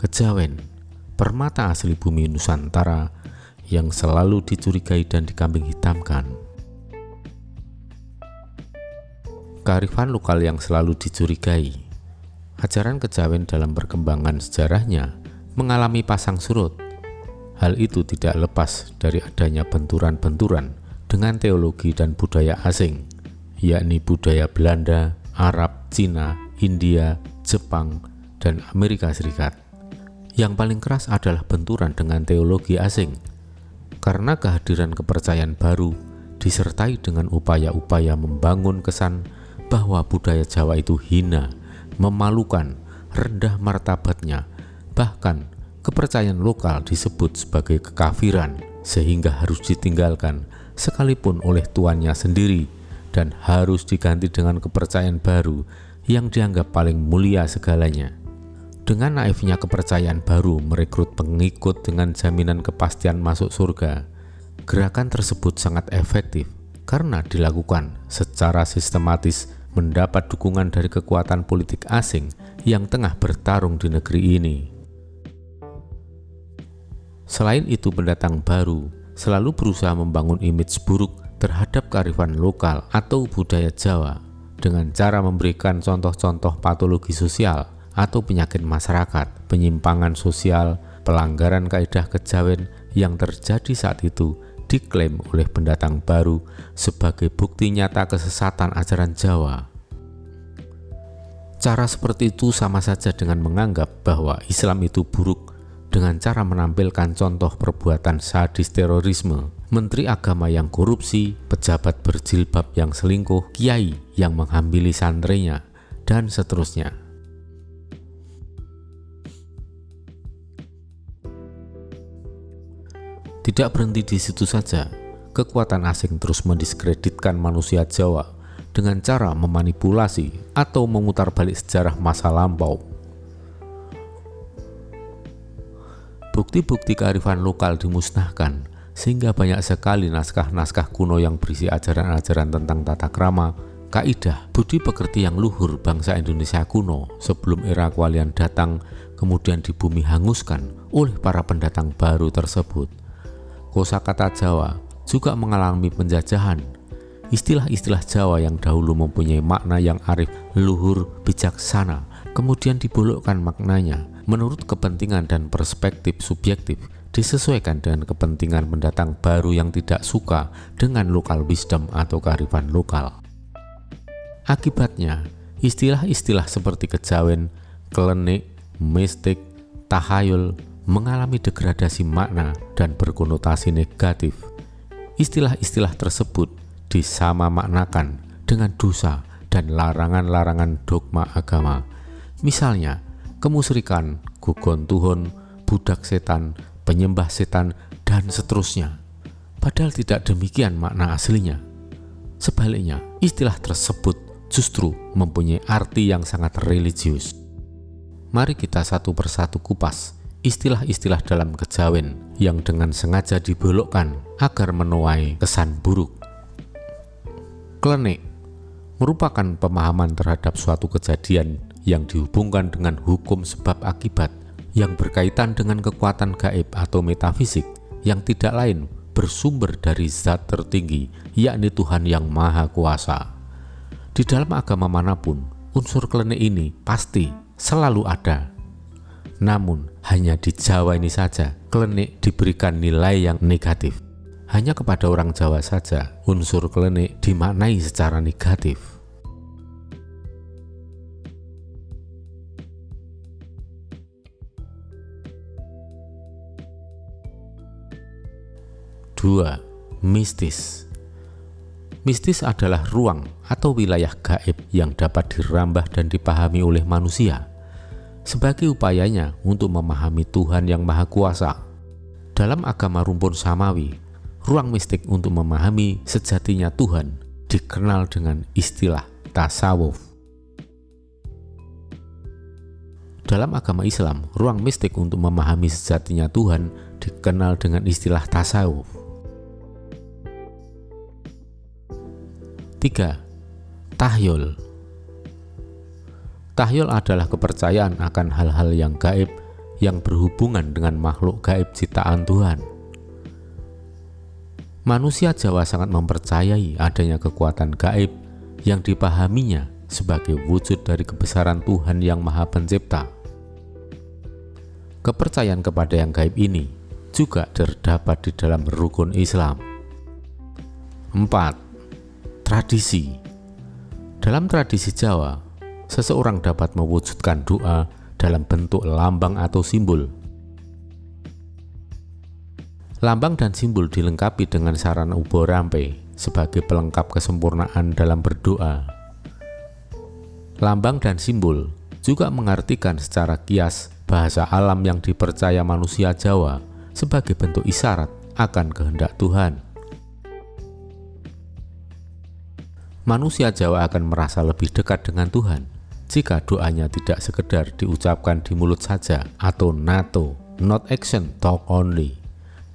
Kejawen, permata asli bumi Nusantara yang selalu dicurigai dan dikambing hitamkan. Kearifan lokal yang selalu dicurigai. Ajaran kejawen dalam perkembangan sejarahnya mengalami pasang surut. Hal itu tidak lepas dari adanya benturan-benturan dengan teologi dan budaya asing, yakni budaya Belanda, Arab, Cina, India, Jepang, dan Amerika Serikat. Yang paling keras adalah benturan dengan teologi asing, karena kehadiran kepercayaan baru disertai dengan upaya-upaya membangun kesan bahwa budaya Jawa itu hina, memalukan, rendah martabatnya, bahkan kepercayaan lokal disebut sebagai kekafiran sehingga harus ditinggalkan sekalipun oleh tuannya sendiri dan harus diganti dengan kepercayaan baru yang dianggap paling mulia segalanya. Dengan naifnya kepercayaan baru merekrut pengikut dengan jaminan kepastian masuk surga, gerakan tersebut sangat efektif karena dilakukan secara sistematis mendapat dukungan dari kekuatan politik asing yang tengah bertarung di negeri ini. Selain itu, pendatang baru selalu berusaha membangun image buruk terhadap kearifan lokal atau budaya Jawa dengan cara memberikan contoh-contoh patologi sosial atau penyakit masyarakat, penyimpangan sosial, pelanggaran kaidah kejawen yang terjadi saat itu diklaim oleh pendatang baru sebagai bukti nyata kesesatan ajaran Jawa. Cara seperti itu sama saja dengan menganggap bahwa Islam itu buruk dengan cara menampilkan contoh perbuatan sadis terorisme, menteri agama yang korupsi, pejabat berjilbab yang selingkuh, kiai yang menghambili santrinya, dan seterusnya. Tidak berhenti di situ saja, kekuatan asing terus mendiskreditkan manusia Jawa dengan cara memanipulasi atau memutar balik sejarah masa lampau. Bukti-bukti kearifan lokal dimusnahkan, sehingga banyak sekali naskah-naskah kuno yang berisi ajaran-ajaran tentang tata krama, kaidah, budi pekerti yang luhur bangsa Indonesia kuno sebelum era kewalian datang kemudian di bumi hanguskan oleh para pendatang baru tersebut kosakata Jawa juga mengalami penjajahan. Istilah-istilah Jawa yang dahulu mempunyai makna yang arif, luhur, bijaksana, kemudian dibolokkan maknanya menurut kepentingan dan perspektif subjektif disesuaikan dengan kepentingan pendatang baru yang tidak suka dengan lokal wisdom atau kearifan lokal. Akibatnya, istilah-istilah seperti kejawen, klenik, mistik, tahayul, mengalami degradasi makna dan berkonotasi negatif. Istilah-istilah tersebut disama maknakan dengan dosa dan larangan-larangan dogma agama. Misalnya, kemusyrikan, gugon tuhun, budak setan, penyembah setan, dan seterusnya. Padahal tidak demikian makna aslinya. Sebaliknya, istilah tersebut justru mempunyai arti yang sangat religius. Mari kita satu persatu kupas istilah-istilah dalam kejawen yang dengan sengaja dibolokkan agar menuai kesan buruk. Klenik merupakan pemahaman terhadap suatu kejadian yang dihubungkan dengan hukum sebab akibat yang berkaitan dengan kekuatan gaib atau metafisik yang tidak lain bersumber dari zat tertinggi, yakni Tuhan yang Maha Kuasa. Di dalam agama mana pun, unsur klenik ini pasti selalu ada namun, hanya di Jawa ini saja, klenik diberikan nilai yang negatif. Hanya kepada orang Jawa saja, unsur klenik dimaknai secara negatif. Dua, mistis. Mistis adalah ruang atau wilayah gaib yang dapat dirambah dan dipahami oleh manusia sebagai upayanya untuk memahami Tuhan yang Maha Kuasa. Dalam agama rumpun samawi, ruang mistik untuk memahami sejatinya Tuhan dikenal dengan istilah tasawuf. Dalam agama Islam, ruang mistik untuk memahami sejatinya Tuhan dikenal dengan istilah tasawuf. 3. Tahyul Tahyul adalah kepercayaan akan hal-hal yang gaib yang berhubungan dengan makhluk gaib ciptaan Tuhan. Manusia Jawa sangat mempercayai adanya kekuatan gaib yang dipahaminya sebagai wujud dari kebesaran Tuhan yang Maha Pencipta. Kepercayaan kepada yang gaib ini juga terdapat di dalam rukun Islam. 4. Tradisi Dalam tradisi Jawa, seseorang dapat mewujudkan doa dalam bentuk lambang atau simbol. Lambang dan simbol dilengkapi dengan sarana ubo rampe sebagai pelengkap kesempurnaan dalam berdoa. Lambang dan simbol juga mengartikan secara kias bahasa alam yang dipercaya manusia Jawa sebagai bentuk isyarat akan kehendak Tuhan. Manusia Jawa akan merasa lebih dekat dengan Tuhan jika doanya tidak sekedar diucapkan di mulut saja atau NATO, not action, talk only,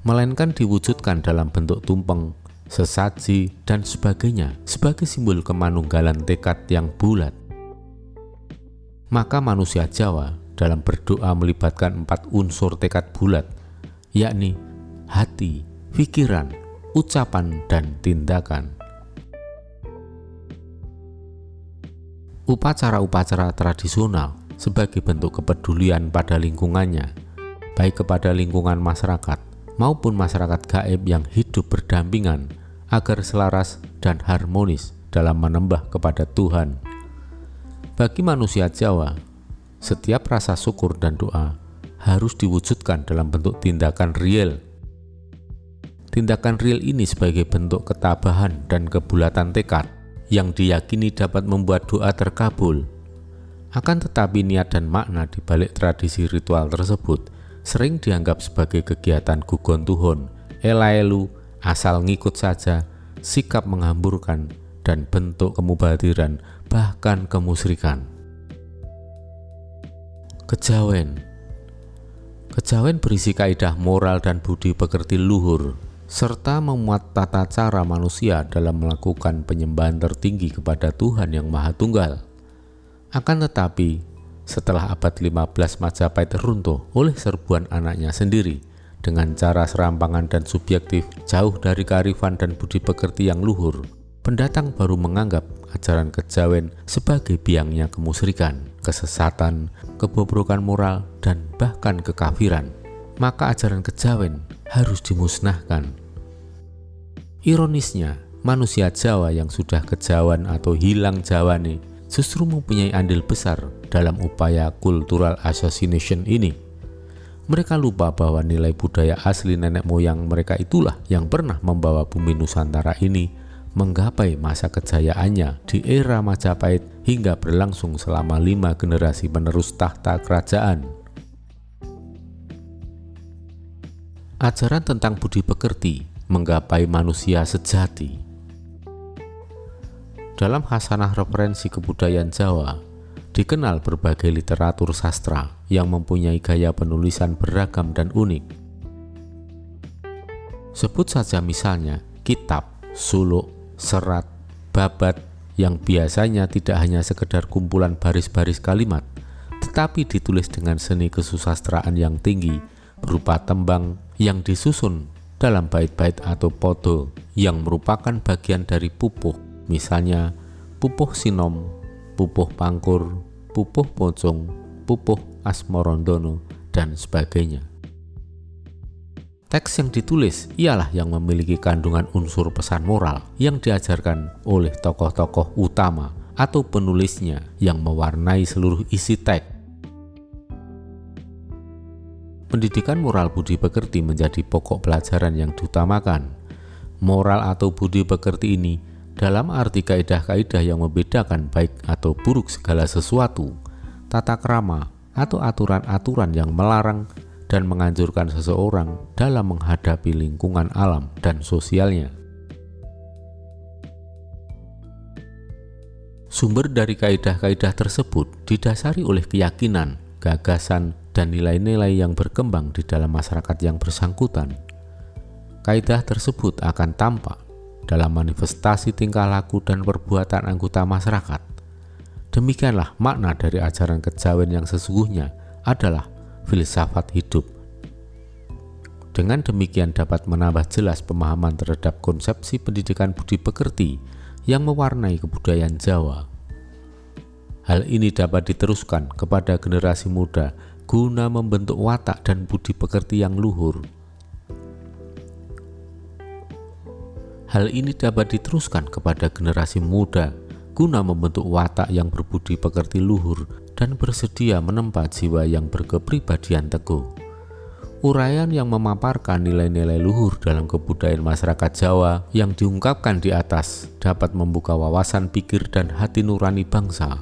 melainkan diwujudkan dalam bentuk tumpeng, sesaji, dan sebagainya sebagai simbol kemanunggalan tekad yang bulat. Maka manusia Jawa dalam berdoa melibatkan empat unsur tekad bulat, yakni hati, pikiran, ucapan, dan tindakan. Upacara-upacara tradisional sebagai bentuk kepedulian pada lingkungannya, baik kepada lingkungan masyarakat maupun masyarakat gaib yang hidup berdampingan agar selaras dan harmonis dalam menembah kepada Tuhan. Bagi manusia Jawa, setiap rasa syukur dan doa harus diwujudkan dalam bentuk tindakan real. Tindakan real ini sebagai bentuk ketabahan dan kebulatan tekad yang diyakini dapat membuat doa terkabul. Akan tetapi niat dan makna di balik tradisi ritual tersebut sering dianggap sebagai kegiatan gugon tuhun, elaelu, asal ngikut saja, sikap menghamburkan, dan bentuk kemubadiran bahkan kemusrikan. Kejawen Kejawen berisi kaidah moral dan budi pekerti luhur serta memuat tata cara manusia dalam melakukan penyembahan tertinggi kepada Tuhan yang Maha Tunggal. Akan tetapi, setelah abad 15 Majapahit runtuh oleh serbuan anaknya sendiri dengan cara serampangan dan subjektif jauh dari kearifan dan budi pekerti yang luhur, pendatang baru menganggap ajaran kejawen sebagai biangnya kemusrikan, kesesatan, kebobrokan moral, dan bahkan kekafiran. Maka ajaran kejawen harus dimusnahkan. Ironisnya, manusia Jawa yang sudah kejawan atau hilang Jawane justru mempunyai andil besar dalam upaya cultural assassination ini. Mereka lupa bahwa nilai budaya asli nenek moyang mereka itulah yang pernah membawa bumi Nusantara ini menggapai masa kejayaannya di era Majapahit hingga berlangsung selama lima generasi penerus tahta kerajaan Ajaran tentang budi pekerti menggapai manusia sejati. Dalam hasanah referensi kebudayaan Jawa, dikenal berbagai literatur sastra yang mempunyai gaya penulisan beragam dan unik. Sebut saja misalnya kitab, suluk, serat, babat yang biasanya tidak hanya sekedar kumpulan baris-baris kalimat, tetapi ditulis dengan seni kesusastraan yang tinggi berupa tembang yang disusun dalam bait-bait atau podo yang merupakan bagian dari pupuh, misalnya pupuh sinom, pupuh pangkur, pupuh pocong, pupuh asmorondono, dan sebagainya. Teks yang ditulis ialah yang memiliki kandungan unsur pesan moral yang diajarkan oleh tokoh-tokoh utama atau penulisnya yang mewarnai seluruh isi teks Pendidikan moral budi pekerti menjadi pokok pelajaran yang diutamakan. Moral atau budi pekerti ini dalam arti kaidah-kaidah yang membedakan baik atau buruk segala sesuatu, tata krama atau aturan-aturan yang melarang dan menganjurkan seseorang dalam menghadapi lingkungan alam dan sosialnya. Sumber dari kaidah-kaidah tersebut didasari oleh keyakinan, gagasan, dan nilai-nilai yang berkembang di dalam masyarakat yang bersangkutan. Kaidah tersebut akan tampak dalam manifestasi tingkah laku dan perbuatan anggota masyarakat. Demikianlah makna dari ajaran kejawen yang sesungguhnya adalah filsafat hidup. Dengan demikian dapat menambah jelas pemahaman terhadap konsepsi pendidikan budi pekerti yang mewarnai kebudayaan Jawa. Hal ini dapat diteruskan kepada generasi muda guna membentuk watak dan budi pekerti yang luhur. Hal ini dapat diteruskan kepada generasi muda guna membentuk watak yang berbudi pekerti luhur dan bersedia menempa jiwa yang berkepribadian teguh. Uraian yang memaparkan nilai-nilai luhur dalam kebudayaan masyarakat Jawa yang diungkapkan di atas dapat membuka wawasan pikir dan hati nurani bangsa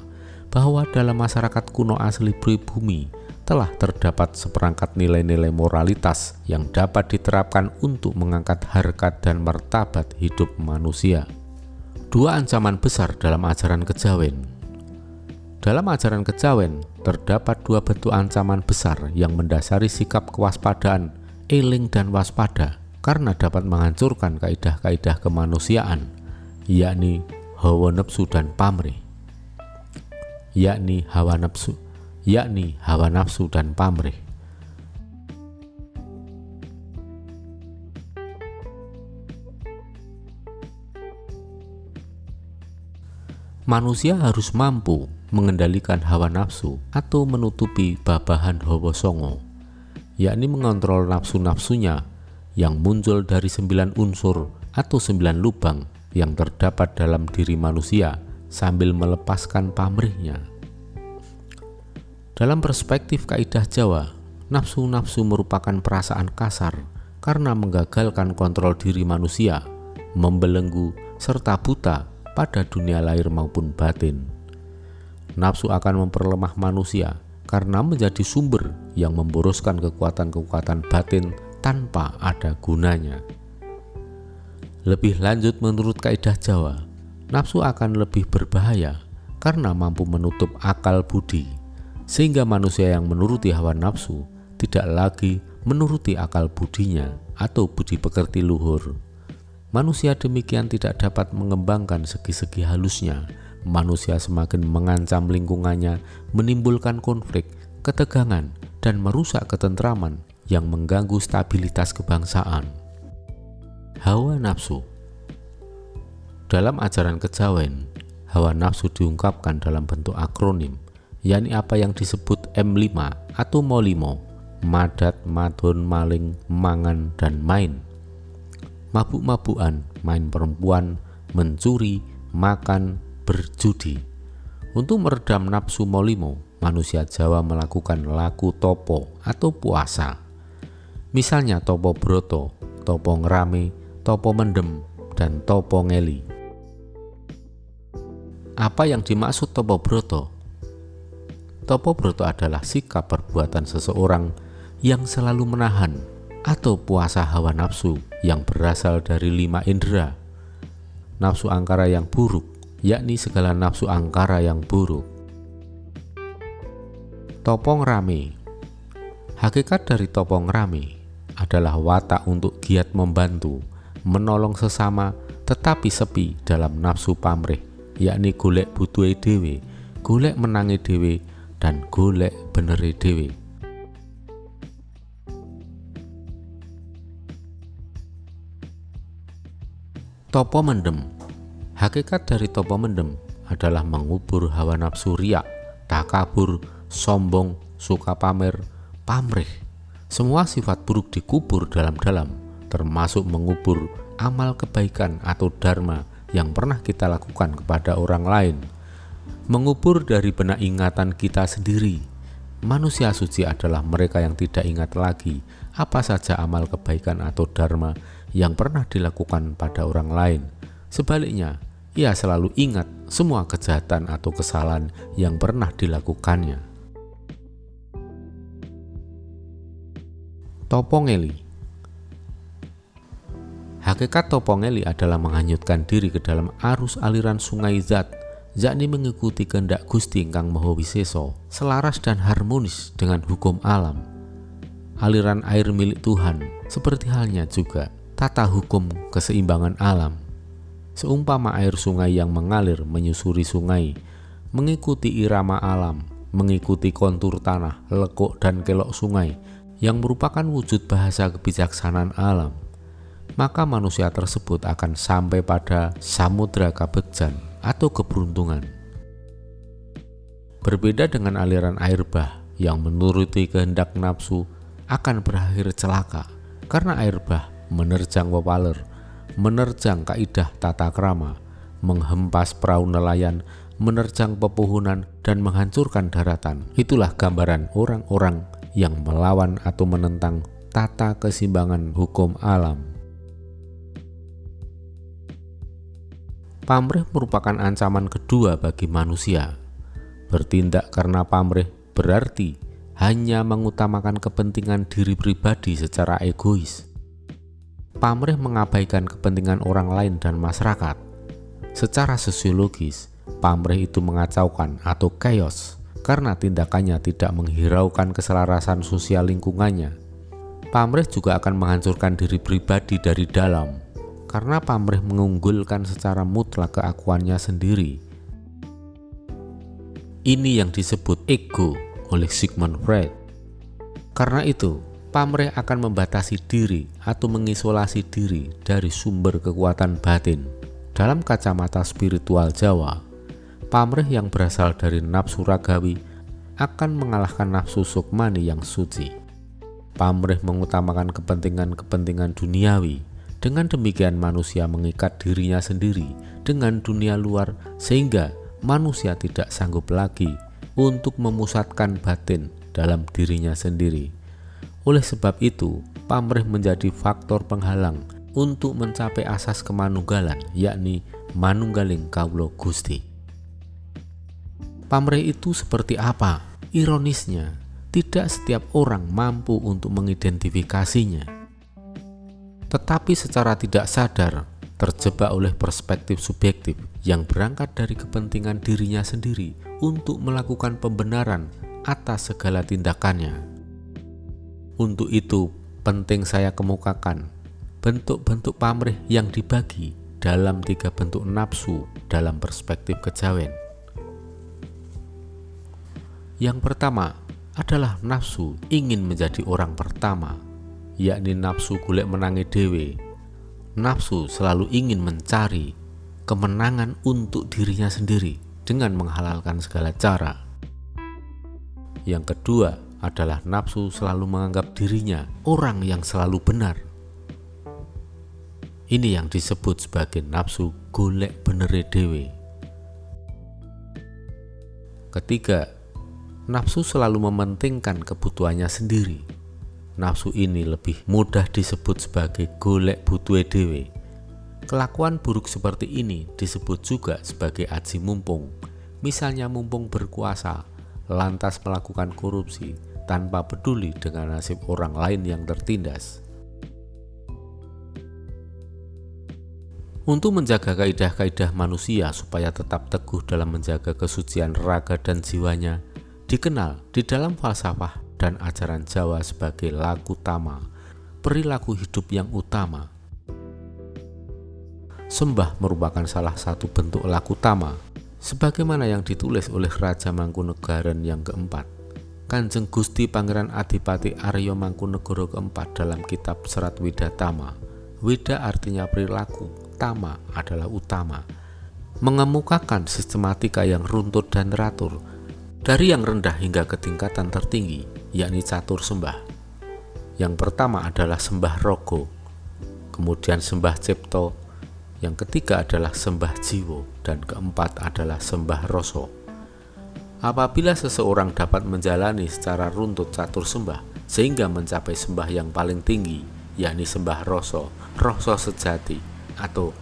bahwa dalam masyarakat kuno asli pribumi telah terdapat seperangkat nilai-nilai moralitas yang dapat diterapkan untuk mengangkat harkat dan martabat hidup manusia. Dua ancaman besar dalam ajaran kejawen dalam ajaran kejawen, terdapat dua bentuk ancaman besar yang mendasari sikap kewaspadaan, eling dan waspada karena dapat menghancurkan kaidah-kaidah kemanusiaan, yakni hawa nafsu dan pamrih. Yakni hawa nafsu, yakni hawa nafsu dan pamrih. Manusia harus mampu mengendalikan hawa nafsu atau menutupi babahan hawa songo, yakni mengontrol nafsu-nafsunya yang muncul dari sembilan unsur atau sembilan lubang yang terdapat dalam diri manusia sambil melepaskan pamrihnya. Dalam perspektif kaidah Jawa, nafsu-nafsu merupakan perasaan kasar karena menggagalkan kontrol diri manusia, membelenggu, serta buta pada dunia lahir maupun batin nafsu akan memperlemah manusia karena menjadi sumber yang memboroskan kekuatan-kekuatan batin tanpa ada gunanya. Lebih lanjut menurut kaidah Jawa, nafsu akan lebih berbahaya karena mampu menutup akal budi, sehingga manusia yang menuruti hawa nafsu tidak lagi menuruti akal budinya atau budi pekerti luhur. Manusia demikian tidak dapat mengembangkan segi-segi halusnya manusia semakin mengancam lingkungannya, menimbulkan konflik, ketegangan, dan merusak ketentraman yang mengganggu stabilitas kebangsaan. Hawa nafsu Dalam ajaran kejawen, hawa nafsu diungkapkan dalam bentuk akronim, yakni apa yang disebut M5 atau Molimo, madat, madon, maling, mangan, dan main. Mabuk-mabukan, main perempuan, mencuri, makan, berjudi. Untuk meredam nafsu molimo, manusia Jawa melakukan laku topo atau puasa. Misalnya topo broto, topo ngerame, topo mendem, dan topo ngeli. Apa yang dimaksud topo broto? Topo broto adalah sikap perbuatan seseorang yang selalu menahan atau puasa hawa nafsu yang berasal dari lima indera. Nafsu angkara yang buruk yakni segala nafsu angkara yang buruk. Topong rame Hakikat dari topong rame adalah watak untuk giat membantu, menolong sesama, tetapi sepi dalam nafsu pamrih, yakni golek butuhe dewe, golek menangi dewe, dan golek beneri dewe. Topo mendem Hakikat dari topo mendem adalah mengubur hawa nafsu riak, takabur, sombong, suka pamer, pamrih. Semua sifat buruk dikubur dalam-dalam, termasuk mengubur amal kebaikan atau dharma yang pernah kita lakukan kepada orang lain. Mengubur dari benak ingatan kita sendiri. Manusia suci adalah mereka yang tidak ingat lagi apa saja amal kebaikan atau dharma yang pernah dilakukan pada orang lain Sebaliknya, ia selalu ingat semua kejahatan atau kesalahan yang pernah dilakukannya. Topongeli Hakikat topongeli adalah menghanyutkan diri ke dalam arus aliran sungai zat, yakni mengikuti kehendak Gusti Kang Maha Wiseso, selaras dan harmonis dengan hukum alam. Aliran air milik Tuhan, seperti halnya juga tata hukum keseimbangan alam seumpama air sungai yang mengalir menyusuri sungai, mengikuti irama alam, mengikuti kontur tanah, lekuk dan kelok sungai yang merupakan wujud bahasa kebijaksanaan alam, maka manusia tersebut akan sampai pada samudra kabegjan atau keberuntungan. Berbeda dengan aliran air bah yang menuruti kehendak nafsu akan berakhir celaka karena air bah menerjang pepaler, menerjang kaidah tata krama, menghempas perahu nelayan, menerjang pepohonan, dan menghancurkan daratan. Itulah gambaran orang-orang yang melawan atau menentang tata keseimbangan hukum alam. Pamrih merupakan ancaman kedua bagi manusia. Bertindak karena pamrih berarti hanya mengutamakan kepentingan diri pribadi secara egois. Pamrih mengabaikan kepentingan orang lain dan masyarakat. Secara sosiologis, pamrih itu mengacaukan atau chaos karena tindakannya tidak menghiraukan keselarasan sosial lingkungannya. Pamrih juga akan menghancurkan diri pribadi dari dalam karena pamrih mengunggulkan secara mutlak keakuannya sendiri. Ini yang disebut ego oleh Sigmund Freud. Karena itu, pamrih akan membatasi diri atau mengisolasi diri dari sumber kekuatan batin dalam kacamata spiritual Jawa, pamrih yang berasal dari nafsu ragawi akan mengalahkan nafsu sukmani yang suci. Pamrih mengutamakan kepentingan-kepentingan duniawi. Dengan demikian manusia mengikat dirinya sendiri dengan dunia luar sehingga manusia tidak sanggup lagi untuk memusatkan batin dalam dirinya sendiri. Oleh sebab itu, pamrih menjadi faktor penghalang untuk mencapai asas kemanunggalan yakni manunggaling kaulo Gusti. Pamrih itu seperti apa? Ironisnya, tidak setiap orang mampu untuk mengidentifikasinya. Tetapi secara tidak sadar, terjebak oleh perspektif subjektif yang berangkat dari kepentingan dirinya sendiri untuk melakukan pembenaran atas segala tindakannya. Untuk itu, penting saya kemukakan bentuk-bentuk pamrih yang dibagi dalam tiga bentuk nafsu dalam perspektif kejawen. Yang pertama adalah nafsu ingin menjadi orang pertama, yakni nafsu golek menangi dewe. Nafsu selalu ingin mencari kemenangan untuk dirinya sendiri dengan menghalalkan segala cara. Yang kedua adalah nafsu selalu menganggap dirinya orang yang selalu benar ini yang disebut sebagai nafsu golek benere dewe. Ketiga, nafsu selalu mementingkan kebutuhannya sendiri. Nafsu ini lebih mudah disebut sebagai golek butuhe dewe. Kelakuan buruk seperti ini disebut juga sebagai aji mumpung. Misalnya mumpung berkuasa, lantas melakukan korupsi tanpa peduli dengan nasib orang lain yang tertindas. Untuk menjaga kaidah-kaidah manusia supaya tetap teguh dalam menjaga kesucian raga dan jiwanya, dikenal di dalam falsafah dan ajaran Jawa sebagai laku tama, perilaku hidup yang utama. Sembah merupakan salah satu bentuk laku tama, sebagaimana yang ditulis oleh Raja Mangkunegaran yang keempat. Kanjeng Gusti Pangeran Adipati Aryo Mangkunegoro keempat dalam kitab Serat Widatama. Wida artinya perilaku, utama adalah utama, mengemukakan sistematika yang runtut dan teratur dari yang rendah hingga ke tingkatan tertinggi, yakni catur sembah. Yang pertama adalah sembah rogo, kemudian sembah cipto, yang ketiga adalah sembah jiwo, dan keempat adalah sembah roso. Apabila seseorang dapat menjalani secara runtut catur sembah sehingga mencapai sembah yang paling tinggi, yakni sembah roso, roso sejati, atau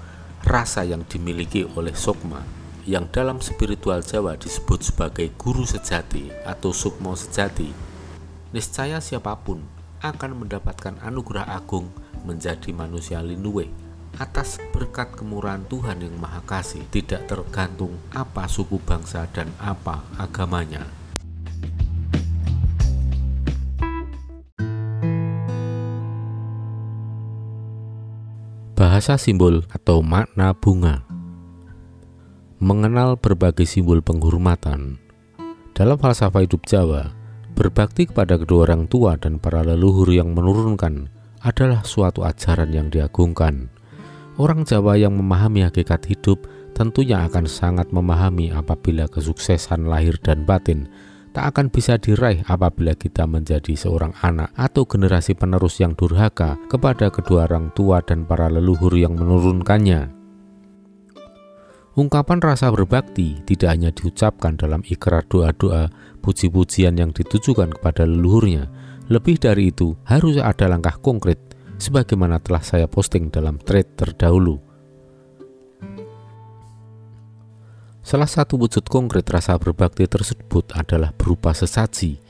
rasa yang dimiliki oleh sukma yang dalam spiritual Jawa disebut sebagai guru sejati atau sukmo sejati. Niscaya siapa pun akan mendapatkan anugerah agung menjadi manusia linduwe atas berkat kemurahan Tuhan yang Maha Kasih. Tidak tergantung apa suku bangsa dan apa agamanya. Bahasa simbol atau makna bunga. Mengenal berbagai simbol penghormatan. Dalam falsafah hidup Jawa, berbakti kepada kedua orang tua dan para leluhur yang menurunkan adalah suatu ajaran yang diagungkan. Orang Jawa yang memahami hakikat hidup tentunya akan sangat memahami apabila kesuksesan lahir dan batin tak akan bisa diraih apabila kita menjadi seorang anak atau generasi penerus yang durhaka kepada kedua orang tua dan para leluhur yang menurunkannya. Ungkapan rasa berbakti tidak hanya diucapkan dalam ikrar doa-doa, puji-pujian yang ditujukan kepada leluhurnya. Lebih dari itu, harus ada langkah konkret, sebagaimana telah saya posting dalam thread terdahulu. Salah satu wujud konkret rasa berbakti tersebut adalah berupa sesaji,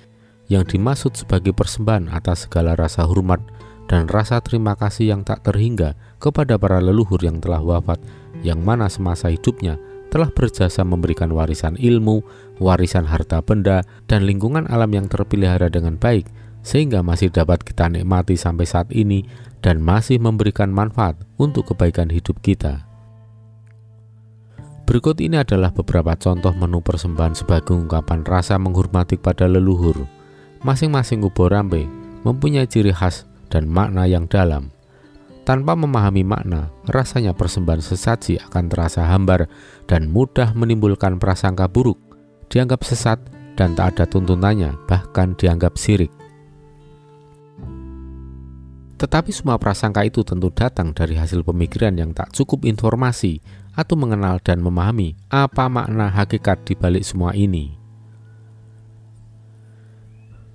yang dimaksud sebagai persembahan atas segala rasa hormat dan rasa terima kasih yang tak terhingga kepada para leluhur yang telah wafat yang mana semasa hidupnya telah berjasa memberikan warisan ilmu, warisan harta benda, dan lingkungan alam yang terpelihara dengan baik, sehingga masih dapat kita nikmati sampai saat ini dan masih memberikan manfaat untuk kebaikan hidup kita. Berikut ini adalah beberapa contoh menu persembahan sebagai ungkapan rasa menghormati pada leluhur. Masing-masing ubor rampe mempunyai ciri khas dan makna yang dalam. Tanpa memahami makna, rasanya persembahan sesaji akan terasa hambar dan mudah menimbulkan prasangka buruk, dianggap sesat dan tak ada tuntunannya, bahkan dianggap sirik. Tetapi semua prasangka itu tentu datang dari hasil pemikiran yang tak cukup informasi atau mengenal dan memahami apa makna hakikat di balik semua ini.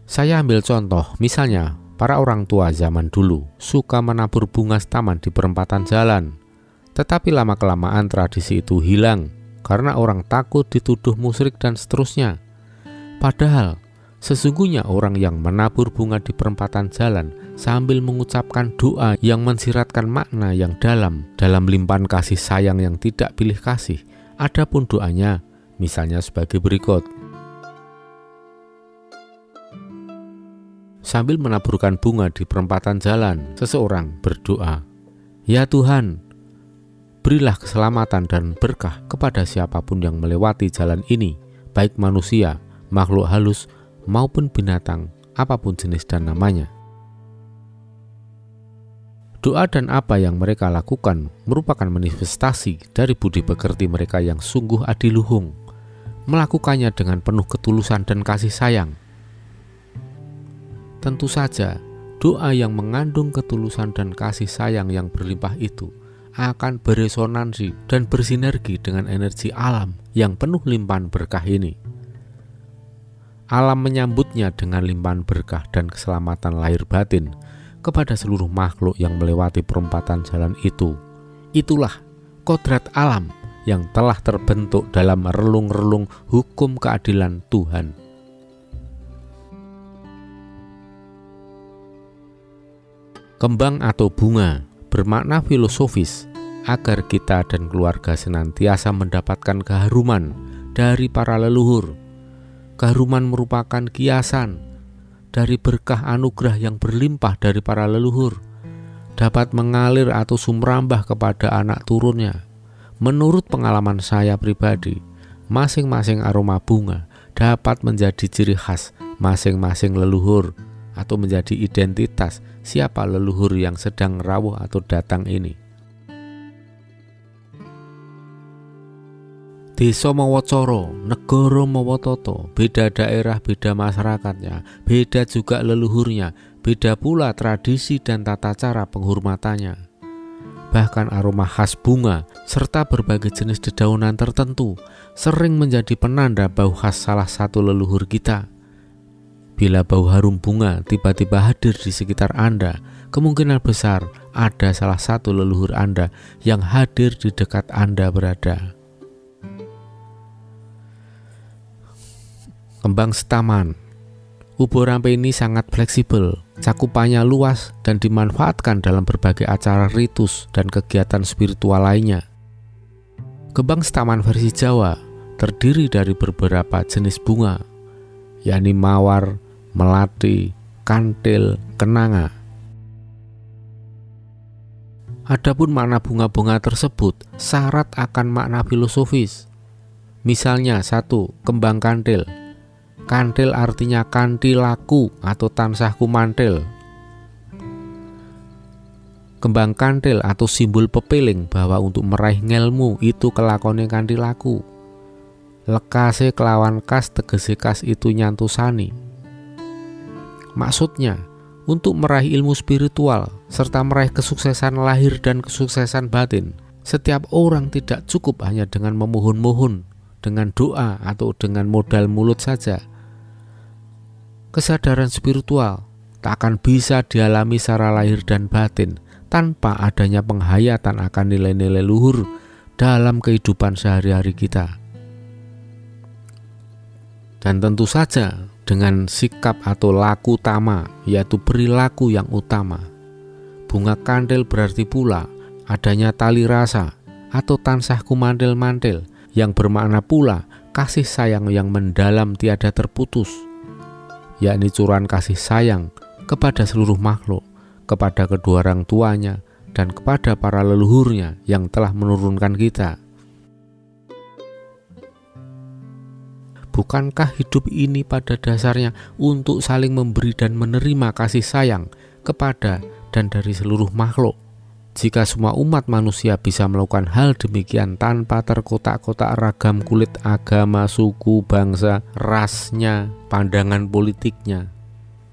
Saya ambil contoh, misalnya Para orang tua zaman dulu suka menabur bunga taman di perempatan jalan, tetapi lama-kelamaan tradisi itu hilang karena orang takut dituduh musyrik dan seterusnya. Padahal sesungguhnya orang yang menabur bunga di perempatan jalan sambil mengucapkan doa yang mensiratkan makna yang dalam dalam limpahan kasih sayang yang tidak pilih kasih. Adapun doanya misalnya sebagai berikut. Sambil menaburkan bunga di perempatan jalan, seseorang berdoa, "Ya Tuhan, berilah keselamatan dan berkah kepada siapa pun yang melewati jalan ini, baik manusia, makhluk halus, maupun binatang, apa pun jenis dan namanya." Doa dan apa yang mereka lakukan merupakan manifestasi dari budi pekerti mereka yang sungguh adiluhung, melakukannya dengan penuh ketulusan dan kasih sayang Tentu saja, doa yang mengandung ketulusan dan kasih sayang yang berlimpah itu akan beresonansi dan bersinergi dengan energi alam yang penuh limpahan berkah ini. Alam menyambutnya dengan limpahan berkah dan keselamatan lahir batin kepada seluruh makhluk yang melewati perempatan jalan itu. Itulah kodrat alam yang telah terbentuk dalam relung-relung hukum keadilan Tuhan. Kembang atau bunga bermakna filosofis agar kita dan keluarga senantiasa mendapatkan keharuman dari para leluhur. Keharuman merupakan kiasan dari berkah anugerah yang berlimpah dari para leluhur, dapat mengalir atau sumrambah kepada anak turunnya. Menurut pengalaman saya pribadi, masing-masing aroma bunga dapat menjadi ciri khas masing-masing leluhur atau menjadi identitas siapa leluhur yang sedang rawuh atau datang ini. Desa Mawacoro, negara Mawototo, beda daerah, beda masyarakatnya, beda juga leluhurnya, beda pula tradisi dan tata cara penghormatannya. Bahkan aroma khas bunga serta berbagai jenis dedaunan tertentu sering menjadi penanda bau khas salah satu leluhur kita. Bila bau harum bunga tiba-tiba hadir di sekitar Anda, kemungkinan besar ada salah satu leluhur Anda yang hadir di dekat Anda berada. Kembang setaman Ubo rampe ini sangat fleksibel, cakupannya luas dan dimanfaatkan dalam berbagai acara ritus dan kegiatan spiritual lainnya. Kembang setaman versi Jawa terdiri dari beberapa jenis bunga, yakni mawar, melati, kantil, kenanga. Adapun makna bunga-bunga tersebut syarat akan makna filosofis. Misalnya satu, kembang kantil Kantil artinya kantilaku atau tansahku mantil. Kembang kantil atau simbol pepiling bahwa untuk meraih ngelmu itu kelakone kantilaku. Lekase kelawan kas tegese kas itu nyantusani. Maksudnya, untuk meraih ilmu spiritual serta meraih kesuksesan lahir dan kesuksesan batin, setiap orang tidak cukup hanya dengan memohon-mohon, dengan doa atau dengan modal mulut saja, kesadaran spiritual tak akan bisa dialami secara lahir dan batin tanpa adanya penghayatan akan nilai-nilai luhur dalam kehidupan sehari-hari kita. Dan tentu saja dengan sikap atau laku utama, yaitu perilaku yang utama. Bunga kandel berarti pula adanya tali rasa atau tansah kumantil-mantil yang bermakna pula kasih sayang yang mendalam tiada terputus yakni curahan kasih sayang kepada seluruh makhluk, kepada kedua orang tuanya, dan kepada para leluhurnya yang telah menurunkan kita. Bukankah hidup ini pada dasarnya untuk saling memberi dan menerima kasih sayang kepada dan dari seluruh makhluk? Jika semua umat manusia bisa melakukan hal demikian tanpa terkotak-kotak ragam kulit agama, suku, bangsa, rasnya, pandangan politiknya,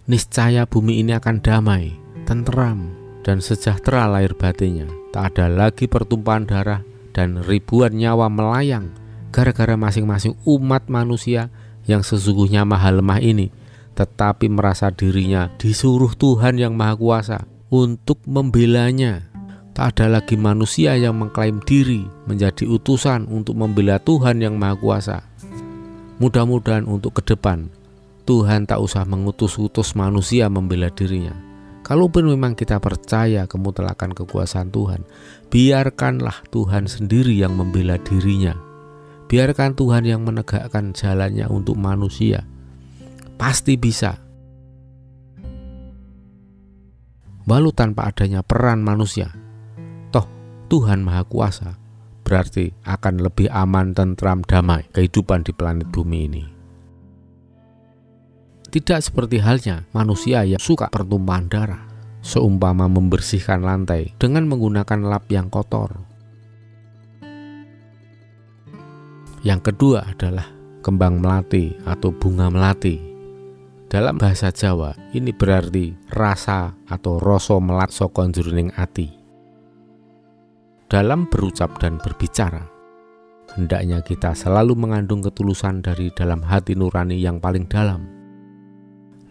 niscaya bumi ini akan damai, tenteram, dan sejahtera lahir batinnya. Tak ada lagi pertumpahan darah dan ribuan nyawa melayang gara-gara masing-masing umat manusia yang sesungguhnya maha lemah ini tetapi merasa dirinya disuruh Tuhan yang Maha Kuasa untuk membelanya Tak ada lagi manusia yang mengklaim diri menjadi utusan untuk membela Tuhan yang Maha Kuasa. Mudah-mudahan untuk ke depan, Tuhan tak usah mengutus-utus manusia membela dirinya. Kalaupun memang kita percaya kemutlakan kekuasaan Tuhan, biarkanlah Tuhan sendiri yang membela dirinya. Biarkan Tuhan yang menegakkan jalannya untuk manusia. Pasti bisa. Walau tanpa adanya peran manusia, Tuhan Maha Kuasa, berarti akan lebih aman, tentram, damai kehidupan di planet bumi ini. Tidak seperti halnya manusia yang suka pertumpahan darah, seumpama membersihkan lantai dengan menggunakan lap yang kotor. Yang kedua adalah kembang melati atau bunga melati. Dalam bahasa Jawa, ini berarti rasa atau rasa melat sokon ati dalam berucap dan berbicara. Hendaknya kita selalu mengandung ketulusan dari dalam hati nurani yang paling dalam.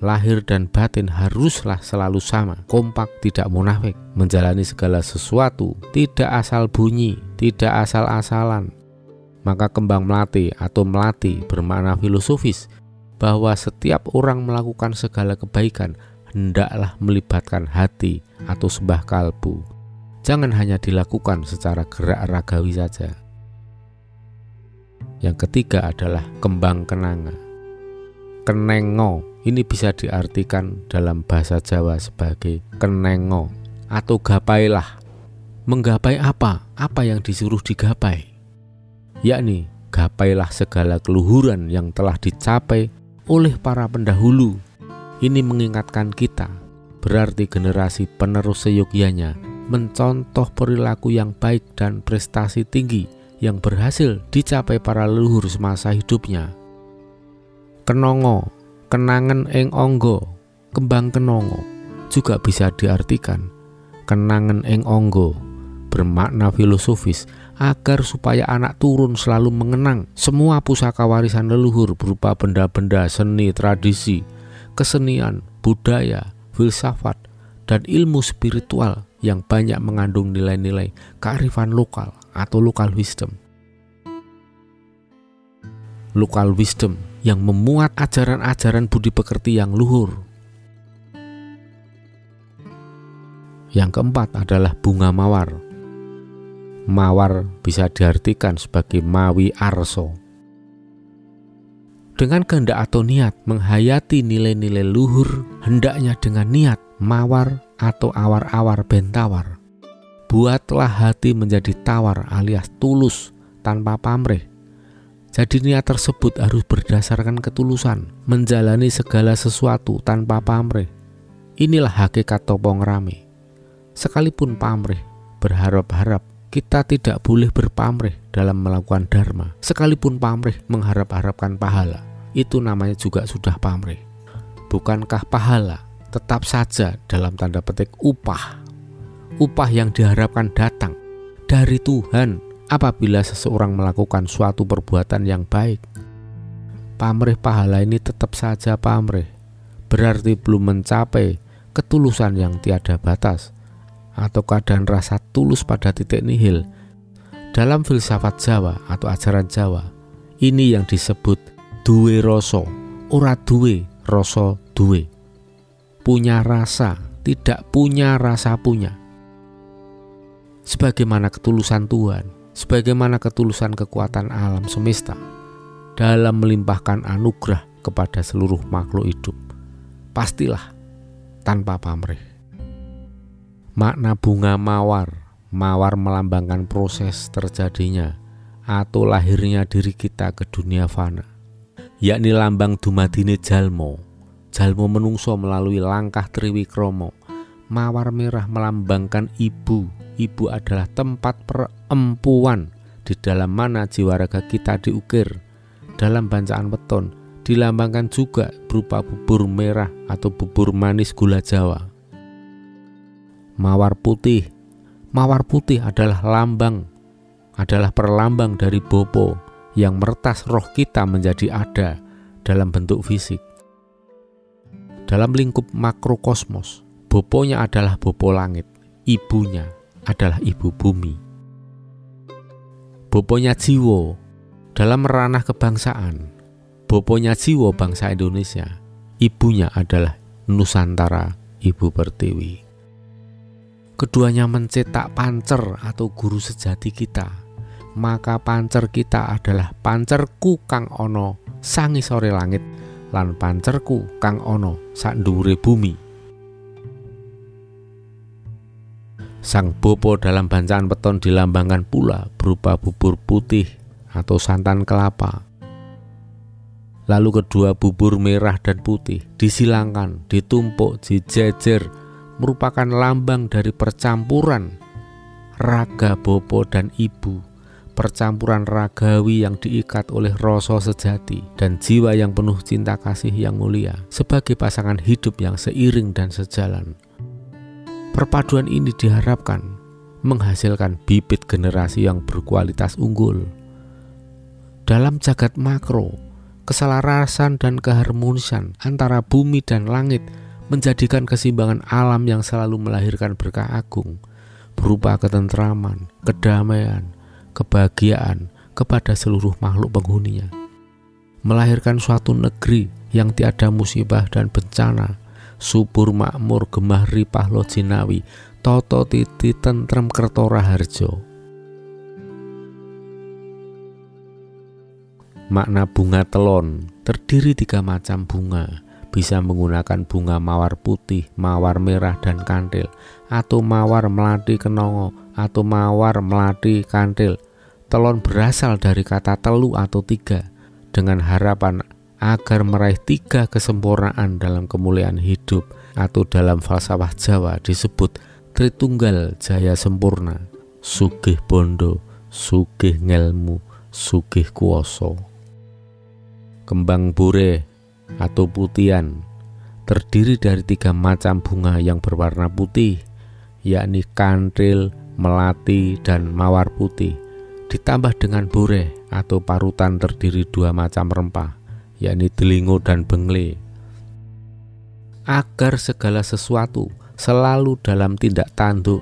Lahir dan batin haruslah selalu sama, kompak, tidak munafik, menjalani segala sesuatu, tidak asal bunyi, tidak asal-asalan. Maka kembang melati atau melati bermakna filosofis bahwa setiap orang melakukan segala kebaikan hendaklah melibatkan hati atau sembah kalbu jangan hanya dilakukan secara gerak ragawi saja. Yang ketiga adalah kembang kenanga. Kenengo ini bisa diartikan dalam bahasa Jawa sebagai kenengo atau gapailah. Menggapai apa? Apa yang disuruh digapai? Yakni gapailah segala keluhuran yang telah dicapai oleh para pendahulu. Ini mengingatkan kita, berarti generasi penerus seyogyanya mencontoh perilaku yang baik dan prestasi tinggi yang berhasil dicapai para leluhur semasa hidupnya. Kenongo, kenangan eng onggo, kembang kenongo juga bisa diartikan kenangan eng onggo bermakna filosofis agar supaya anak turun selalu mengenang semua pusaka warisan leluhur berupa benda-benda seni tradisi, kesenian, budaya, filsafat, dan ilmu spiritual yang banyak mengandung nilai-nilai kearifan lokal atau local wisdom. Local wisdom yang memuat ajaran-ajaran budi pekerti yang luhur. Yang keempat adalah bunga mawar. Mawar bisa diartikan sebagai mawi arso. Dengan kehendak atau niat menghayati nilai-nilai luhur, hendaknya dengan niat mawar atau awar-awar bentawar. Buatlah hati menjadi tawar alias tulus tanpa pamrih. Jadi niat tersebut harus berdasarkan ketulusan, menjalani segala sesuatu tanpa pamrih. Inilah hakikat topong rame. Sekalipun pamrih, berharap-harap, kita tidak boleh berpamrih dalam melakukan dharma. Sekalipun pamrih mengharap-harapkan pahala, itu namanya juga sudah pamrih. Bukankah pahala tetap saja dalam tanda petik upah? Upah yang diharapkan datang dari Tuhan apabila seseorang melakukan suatu perbuatan yang baik. Pamrih pahala ini tetap saja pamrih, berarti belum mencapai ketulusan yang tiada batas atau keadaan rasa tulus pada titik nihil. Dalam filsafat Jawa atau ajaran Jawa, ini yang disebut duwe rasa, ora duwe rasa duwe. Punya rasa, tidak punya rasa punya. Sebagaimana ketulusan Tuhan, sebagaimana ketulusan kekuatan alam semesta dalam melimpahkan anugerah kepada seluruh makhluk hidup. Pastilah tanpa pamrih. Makna bunga mawar, mawar melambangkan proses terjadinya atau lahirnya diri kita ke dunia fana. Yakni lambang dumadine jalmo, jalmo menungso melalui langkah triwikromo. Mawar merah melambangkan ibu ibu adalah tempat perempuan di dalam mana jiwa raga kita diukir. Dalam bacaan weton dilambangkan juga berupa bubur merah atau bubur manis gula Jawa. Mawar putih. Mawar putih adalah lambang, adalah perlambang dari bopo yang meretas roh kita menjadi ada dalam bentuk fisik. Dalam lingkup makrokosmos, boponya adalah bopo langit, ibunya adalah ibu bumi. Boponya jiwo dalam ranah kebangsaan, boponya jiwo bangsa Indonesia, ibunya adalah Nusantara Ibu Pertiwi. Keduanya mencetak pancer atau guru sejati kita. Maka pancer kita adalah pancerku kang ono sangi sore langit lan pancerku kang ono sak bumi. Sang Bopo dalam bacaan peton dilambangkan pula berupa bubur putih atau santan kelapa. Lalu kedua bubur merah dan putih disilangkan, ditumpuk, dijejer, merupakan lambang dari percampuran raga Bopo dan Ibu, percampuran ragawi yang diikat oleh rasa sejati dan jiwa yang penuh cinta kasih yang mulia sebagai pasangan hidup yang seiring dan sejalan. Perpaduan ini diharapkan menghasilkan bibit generasi yang berkualitas unggul. Dalam jagat makro, keselarasan dan keharmonisan antara bumi dan langit menjadikan keseimbangan alam yang selalu melahirkan berkah agung berupa ketentraman, kedamaian, kebahagiaan kepada seluruh makhluk penghuninya. Melahirkan suatu negeri yang tiada musibah dan bencana subur makmur gemah ripah lo jinawi toto titi tentrem kertora harjo makna bunga telon terdiri tiga macam bunga bisa menggunakan bunga mawar putih, mawar merah, dan kantil, atau mawar melati kenongo, atau mawar melati kantil. Telon berasal dari kata telu atau tiga, dengan harapan agar meraih tiga kesempurnaan dalam kemuliaan hidup atau dalam falsafah Jawa disebut Tritunggal Jaya Sempurna, Sugih Bondo, Sugih Ngelmu, Sugih Kuoso. Kembang bure atau putian terdiri dari tiga macam bunga yang berwarna putih, yakni kantril, melati, dan mawar putih, ditambah dengan bure atau parutan terdiri dua macam rempah, yakni telingo dan bengle. Agar segala sesuatu selalu dalam tindak tanduk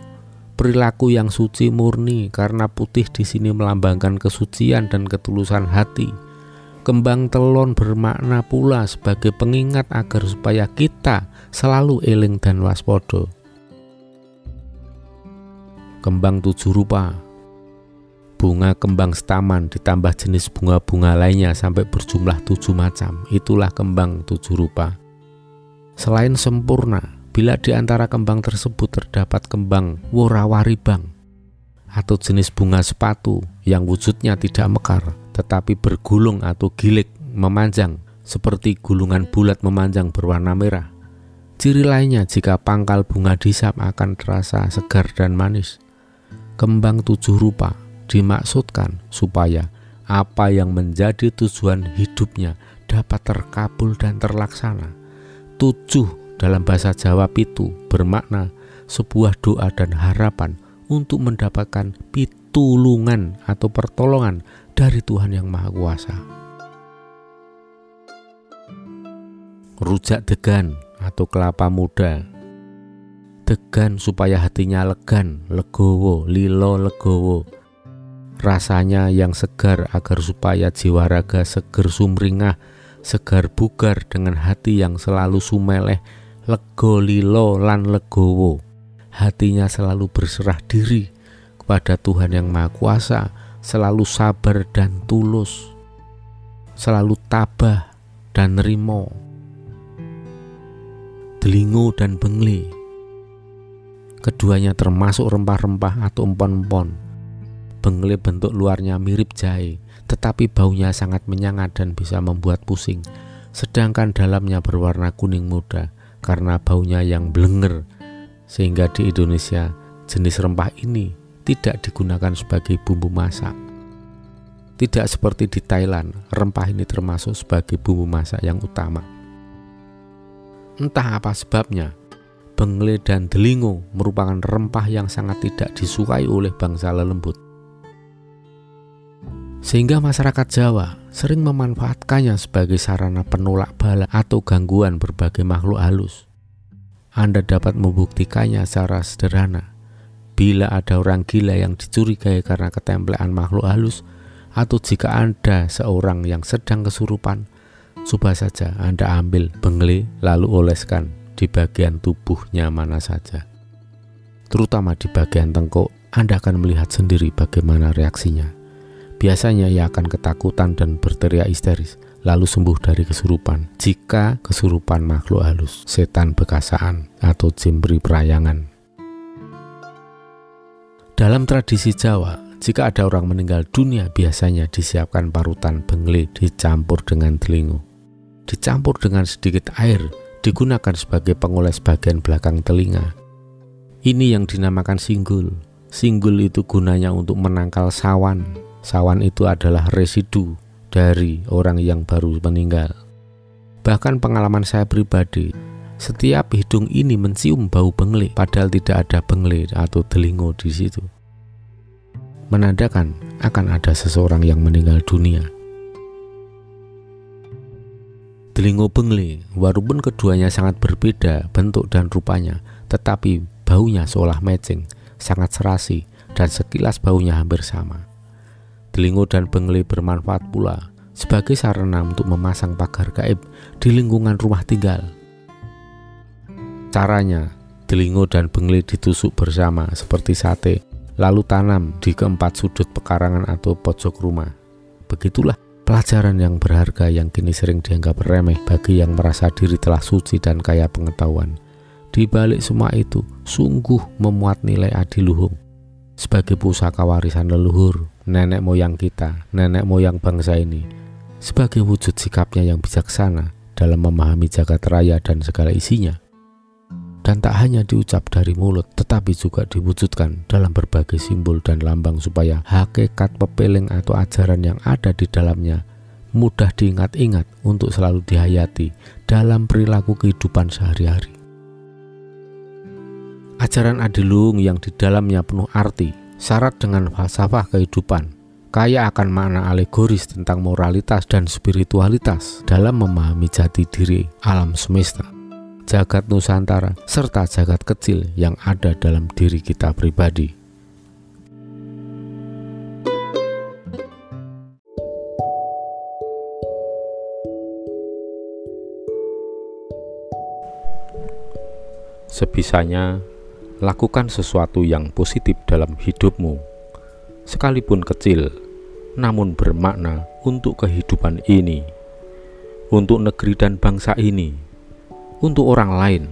perilaku yang suci murni karena putih di sini melambangkan kesucian dan ketulusan hati kembang telon bermakna pula sebagai pengingat agar supaya kita selalu eling dan waspodo kembang tujuh rupa bunga kembang staman ditambah jenis bunga-bunga lainnya sampai berjumlah tujuh macam. Itulah kembang tujuh rupa. Selain sempurna, bila di antara kembang tersebut terdapat kembang worawaribang atau jenis bunga sepatu yang wujudnya tidak mekar, tetapi bergulung atau gilik memanjang seperti gulungan bulat memanjang berwarna merah. Ciri lainnya jika pangkal bunga disap akan terasa segar dan manis. Kembang tujuh rupa dimaksudkan supaya apa yang menjadi tujuan hidupnya dapat terkabul dan terlaksana. Tujuh dalam bahasa Jawa pitu bermakna sebuah doa dan harapan untuk mendapatkan pitulungan atau pertolongan dari Tuhan yang Maha Kuasa. Rujak degan atau kelapa muda. Degan supaya hatinya legan, legowo, lilo legowo. Rasanya yang segar agar supaya jiwa raga seger sumringah, segar bugar dengan hati yang selalu sumeleh, lego lilo lan legowo. Hatinya selalu berserah diri kepada Tuhan yang Maha Kuasa, selalu sabar dan tulus, selalu tabah dan nerimo delingo dan bengli. Keduanya termasuk rempah-rempah atau empon-empon. Bengli bentuk luarnya mirip jahe, tetapi baunya sangat menyangat dan bisa membuat pusing. Sedangkan dalamnya berwarna kuning muda karena baunya yang blenger. Sehingga di Indonesia jenis rempah ini tidak digunakan sebagai bumbu masak. Tidak seperti di Thailand, rempah ini termasuk sebagai bumbu masak yang utama. Entah apa sebabnya, bengle dan delingo merupakan rempah yang sangat tidak disukai oleh bangsa lelembut. Sehingga masyarakat Jawa sering memanfaatkannya sebagai sarana penolak bala atau gangguan berbagai makhluk halus. Anda dapat membuktikannya secara sederhana. Bila ada orang gila yang dicurigai karena ketemplean makhluk halus, atau jika Anda seorang yang sedang kesurupan, Coba saja Anda ambil bengle lalu oleskan di bagian tubuhnya mana saja. Terutama di bagian tengkuk, Anda akan melihat sendiri bagaimana reaksinya. Biasanya ia akan ketakutan dan berteriak histeris, lalu sembuh dari kesurupan. Jika kesurupan makhluk halus, setan bekasaan, atau jimbri perayangan. Dalam tradisi Jawa, jika ada orang meninggal dunia, biasanya disiapkan parutan bengle dicampur dengan telingo dicampur dengan sedikit air digunakan sebagai pengoles bagian belakang telinga. Ini yang dinamakan singgul. Singgul itu gunanya untuk menangkal sawan. Sawan itu adalah residu dari orang yang baru meninggal. Bahkan pengalaman saya pribadi, setiap hidung ini mencium bau bengle padahal tidak ada bengle atau telingo di situ. Menandakan akan ada seseorang yang meninggal dunia. Delingo Bengle, walaupun keduanya sangat berbeda bentuk dan rupanya, tetapi baunya seolah matching, sangat serasi, dan sekilas baunya hampir sama. Delingo dan Bengle bermanfaat pula sebagai sarana untuk memasang pagar gaib di lingkungan rumah tinggal. Caranya, Delingo dan Bengle ditusuk bersama seperti sate, lalu tanam di keempat sudut pekarangan atau pojok rumah. Begitulah Pelajaran yang berharga yang kini sering dianggap remeh bagi yang merasa diri telah suci dan kaya pengetahuan. Di balik semua itu, sungguh memuat nilai adiluhung. Sebagai pusaka warisan leluhur, nenek moyang kita, nenek moyang bangsa ini, sebagai wujud sikapnya yang bijaksana dalam memahami jagat raya dan segala isinya dan tak hanya diucap dari mulut tetapi juga diwujudkan dalam berbagai simbol dan lambang supaya hakikat pepeling atau ajaran yang ada di dalamnya mudah diingat-ingat untuk selalu dihayati dalam perilaku kehidupan sehari-hari. Ajaran Adilung yang di dalamnya penuh arti, syarat dengan falsafah kehidupan, kaya akan makna alegoris tentang moralitas dan spiritualitas dalam memahami jati diri alam semesta jagat Nusantara, serta jagat kecil yang ada dalam diri kita pribadi. Sebisanya, lakukan sesuatu yang positif dalam hidupmu, sekalipun kecil, namun bermakna untuk kehidupan ini, untuk negeri dan bangsa ini untuk orang lain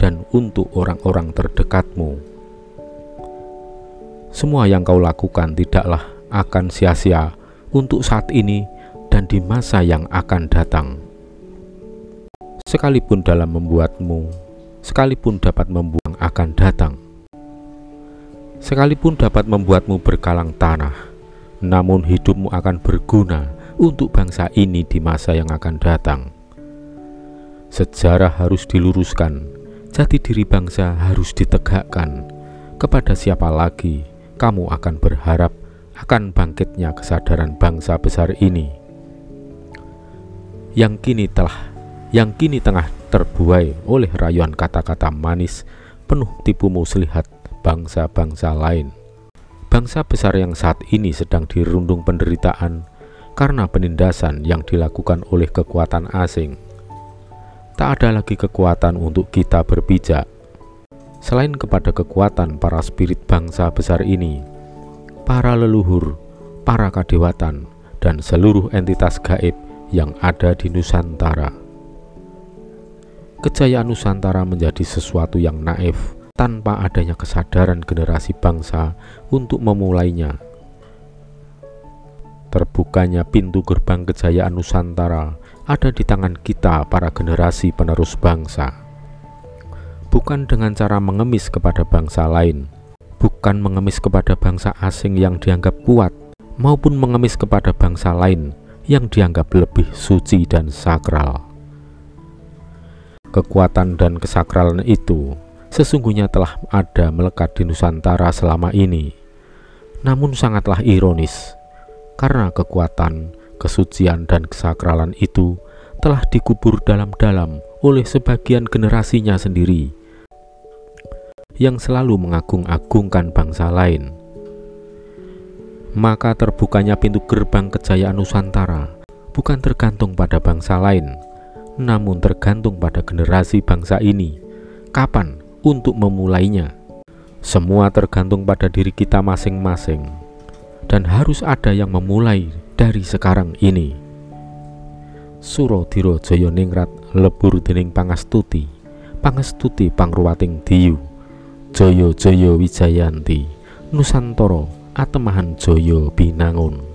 dan untuk orang-orang terdekatmu. Semua yang kau lakukan tidaklah akan sia-sia untuk saat ini dan di masa yang akan datang. Sekalipun dalam membuatmu, sekalipun dapat membuang akan datang. Sekalipun dapat membuatmu berkalang tanah, namun hidupmu akan berguna untuk bangsa ini di masa yang akan datang. Sejarah harus diluruskan, jati diri bangsa harus ditegakkan. Kepada siapa lagi kamu akan berharap akan bangkitnya kesadaran bangsa besar ini? Yang kini telah yang kini tengah terbuai oleh rayuan kata-kata manis penuh tipu muslihat bangsa-bangsa lain. Bangsa besar yang saat ini sedang dirundung penderitaan karena penindasan yang dilakukan oleh kekuatan asing. Tak ada lagi kekuatan untuk kita berpijak. Selain kepada kekuatan para spirit bangsa besar ini, para leluhur, para kadewatan, dan seluruh entitas gaib yang ada di Nusantara. Kejayaan Nusantara menjadi sesuatu yang naif tanpa adanya kesadaran generasi bangsa untuk memulainya. Terbukanya pintu gerbang kejayaan Nusantara ada di tangan kita para generasi penerus bangsa. Bukan dengan cara mengemis kepada bangsa lain, bukan mengemis kepada bangsa asing yang dianggap kuat, maupun mengemis kepada bangsa lain yang dianggap lebih suci dan sakral. Kekuatan dan kesakralan itu sesungguhnya telah ada melekat di Nusantara selama ini. Namun sangatlah ironis, karena kekuatan, kesucian, dan kesakralan itu telah dikubur dalam-dalam oleh sebagian generasinya sendiri yang selalu mengagung-agungkan bangsa lain. Maka terbukanya pintu gerbang kejayaan Nusantara bukan tergantung pada bangsa lain, namun tergantung pada generasi bangsa ini. Kapan untuk memulainya. Semua tergantung pada diri kita masing-masing, dan harus ada yang memulai dari sekarang ini. Suro Diro Joyo Ningrat lebur dening pangastuti, pangastuti pangruwating diyu, Joyo Joyo Wijayanti, Nusantoro Atemahan Joyo Binangun.